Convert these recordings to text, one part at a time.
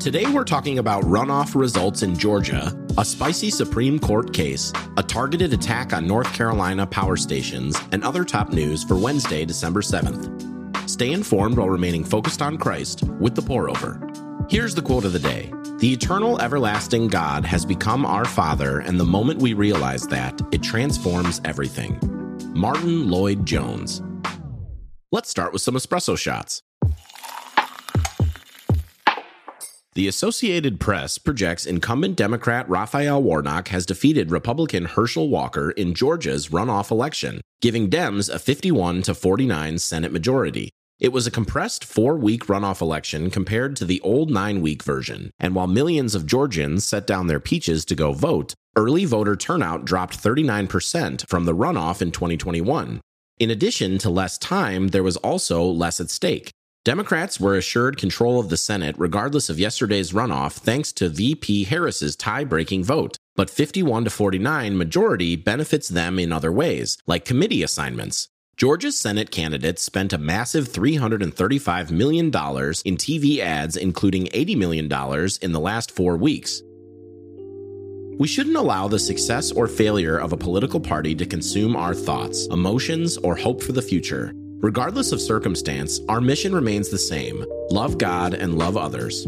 Today we're talking about runoff results in Georgia, a spicy Supreme Court case, a targeted attack on North Carolina power stations, and other top news for Wednesday, December 7th. Stay informed while remaining focused on Christ with the pour over. Here's the quote of the day The eternal, everlasting God has become our Father, and the moment we realize that, it transforms everything. Martyn Lloyd-Jones. Let's start with some espresso shots. The Associated Press projects incumbent Democrat Raphael Warnock has defeated Republican Herschel Walker in Georgia's runoff election, giving Dems a 51 to 49 Senate majority. It was a compressed four week runoff election compared to the old nine week version, and while millions of Georgians set down their peaches to go vote, early voter turnout dropped 39% from the runoff in 2021. In addition to less time, there was also less at stake. Democrats were assured control of the Senate regardless of yesterday's runoff thanks to VP Harris's tie-breaking vote, but 51 to 49 majority benefits them in other ways, like committee assignments. Georgia's Senate candidates spent a massive $335 million in TV ads, including $80 million in the last four weeks. We shouldn't allow the success or failure of a political party to consume our thoughts, emotions, or hope for the future. Regardless of circumstance, our mission remains the same love God and love others.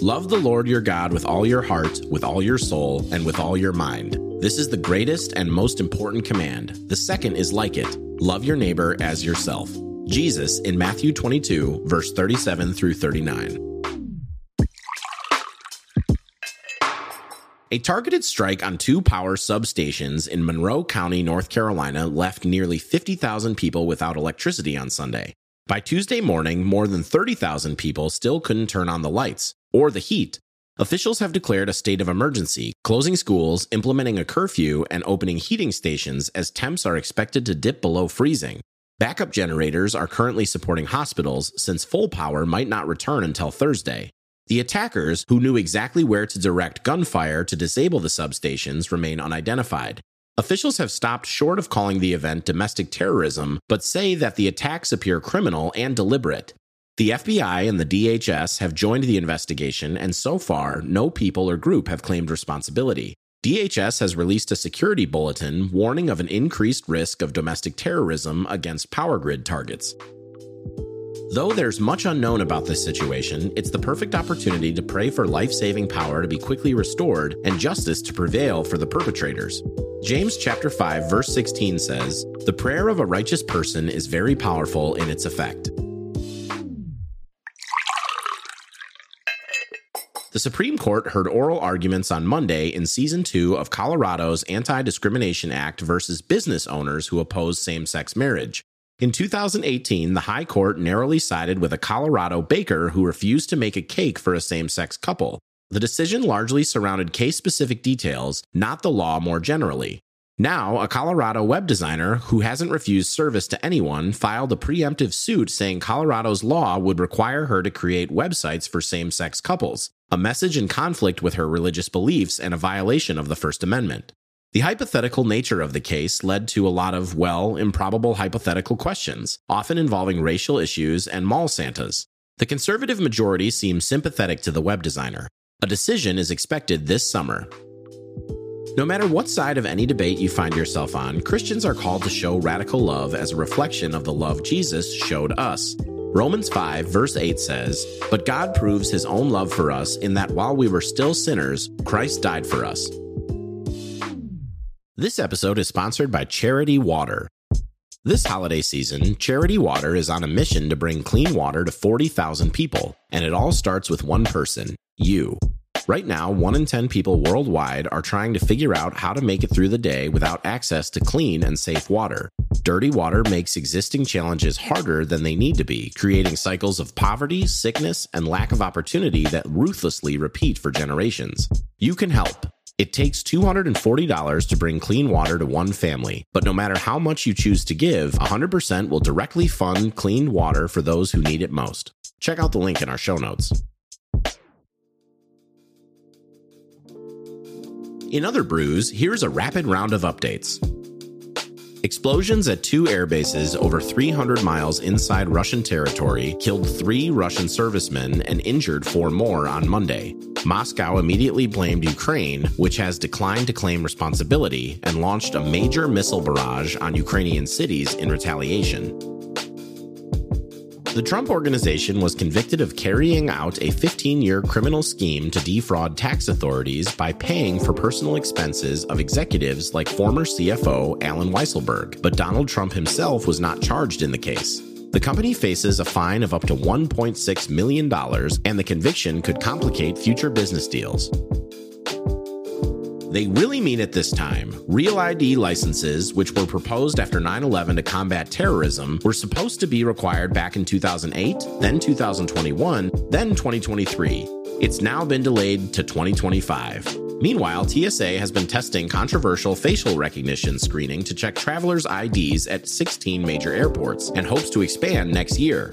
Love the Lord your God with all your heart, with all your soul, and with all your mind. This is the greatest and most important command. The second is like it love your neighbor as yourself. Jesus in Matthew 22, verse 37 through 39. A targeted strike on two power substations in Monroe County, North Carolina, left nearly 50,000 people without electricity on Sunday. By Tuesday morning, more than 30,000 people still couldn't turn on the lights or the heat. Officials have declared a state of emergency, closing schools, implementing a curfew, and opening heating stations as temps are expected to dip below freezing. Backup generators are currently supporting hospitals since full power might not return until Thursday. The attackers, who knew exactly where to direct gunfire to disable the substations, remain unidentified. Officials have stopped short of calling the event domestic terrorism, but say that the attacks appear criminal and deliberate. The FBI and the DHS have joined the investigation, and so far, no people or group have claimed responsibility. DHS has released a security bulletin warning of an increased risk of domestic terrorism against power grid targets. Though there's much unknown about this situation, it's the perfect opportunity to pray for life saving power to be quickly restored and justice to prevail for the perpetrators. James chapter 5 verse 16 says, "The prayer of a righteous person is very powerful in its effect." The Supreme Court heard oral arguments on Monday in season 2 of Colorado's Anti-Discrimination Act versus business owners who oppose same-sex marriage. In 2018, the High Court narrowly sided with a Colorado baker who refused to make a cake for a same sex couple. The decision largely surrounded case specific details, not the law more generally. Now, a Colorado web designer who hasn't refused service to anyone filed a preemptive suit saying Colorado's law would require her to create websites for same sex couples, a message in conflict with her religious beliefs and a violation of the First Amendment. The hypothetical nature of the case led to a lot of, well, improbable hypothetical questions, often involving racial issues and mall Santas. The conservative majority seems sympathetic to the web designer. A decision is expected this summer. No matter what side of any debate you find yourself on, Christians are called to show radical love as a reflection of the love Jesus showed us. Romans 5, verse 8 says, But God proves his own love for us in that while we were still sinners, Christ died for us. This episode is sponsored by Charity Water. This holiday season, Charity Water is on a mission to bring clean water to 40,000 people, and it all starts with one person you. Right now, 1 in 10 people worldwide are trying to figure out how to make it through the day without access to clean and safe water. Dirty water makes existing challenges harder than they need to be, creating cycles of poverty, sickness, and lack of opportunity that ruthlessly repeat for generations. You can help. It takes $240 to bring clean water to one family, but no matter how much you choose to give, 100% will directly fund clean water for those who need it most. Check out the link in our show notes. In other brews, here's a rapid round of updates. Explosions at two air bases over 300 miles inside Russian territory killed three Russian servicemen and injured four more on Monday. Moscow immediately blamed Ukraine, which has declined to claim responsibility, and launched a major missile barrage on Ukrainian cities in retaliation. The Trump Organization was convicted of carrying out a 15 year criminal scheme to defraud tax authorities by paying for personal expenses of executives like former CFO Allen Weisselberg, but Donald Trump himself was not charged in the case. The company faces a fine of up to $1.6 million, and the conviction could complicate future business deals. They really mean it this time. Real ID licenses, which were proposed after 9 11 to combat terrorism, were supposed to be required back in 2008, then 2021, then 2023. It's now been delayed to 2025. Meanwhile, TSA has been testing controversial facial recognition screening to check travelers' IDs at 16 major airports and hopes to expand next year.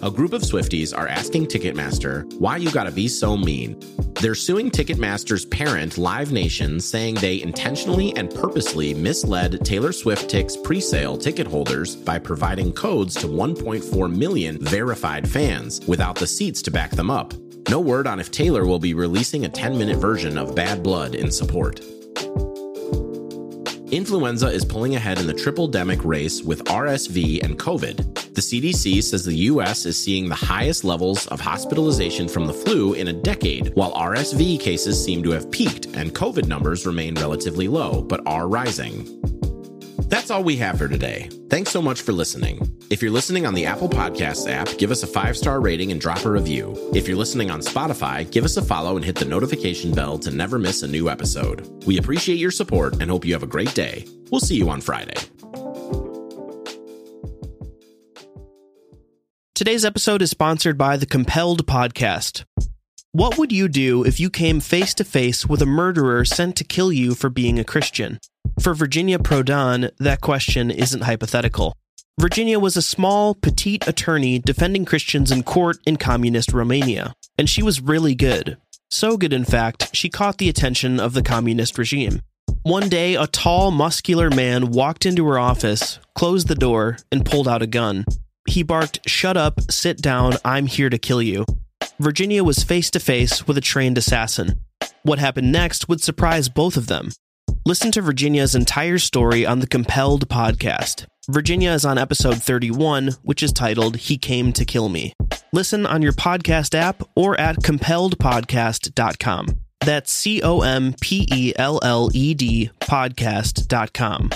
A group of Swifties are asking Ticketmaster, why you gotta be so mean? They're suing Ticketmaster's parent, Live Nation, saying they intentionally and purposely misled Taylor Swift Tick's presale ticket holders by providing codes to 1.4 million verified fans without the seats to back them up. No word on if Taylor will be releasing a 10 minute version of Bad Blood in support. Influenza is pulling ahead in the triple demic race with RSV and COVID. The CDC says the US is seeing the highest levels of hospitalization from the flu in a decade, while RSV cases seem to have peaked and COVID numbers remain relatively low, but are rising. That's all we have for today. Thanks so much for listening. If you're listening on the Apple Podcasts app, give us a five star rating and drop a review. If you're listening on Spotify, give us a follow and hit the notification bell to never miss a new episode. We appreciate your support and hope you have a great day. We'll see you on Friday. Today's episode is sponsored by the Compelled Podcast. What would you do if you came face to face with a murderer sent to kill you for being a Christian? For Virginia Prodan, that question isn't hypothetical. Virginia was a small, petite attorney defending Christians in court in communist Romania, and she was really good. So good, in fact, she caught the attention of the communist regime. One day, a tall, muscular man walked into her office, closed the door, and pulled out a gun. He barked, Shut up, sit down, I'm here to kill you. Virginia was face to face with a trained assassin. What happened next would surprise both of them. Listen to Virginia's entire story on the Compelled podcast. Virginia is on episode 31, which is titled He Came to Kill Me. Listen on your podcast app or at compelledpodcast.com. That's C O M P E L L E D podcast.com.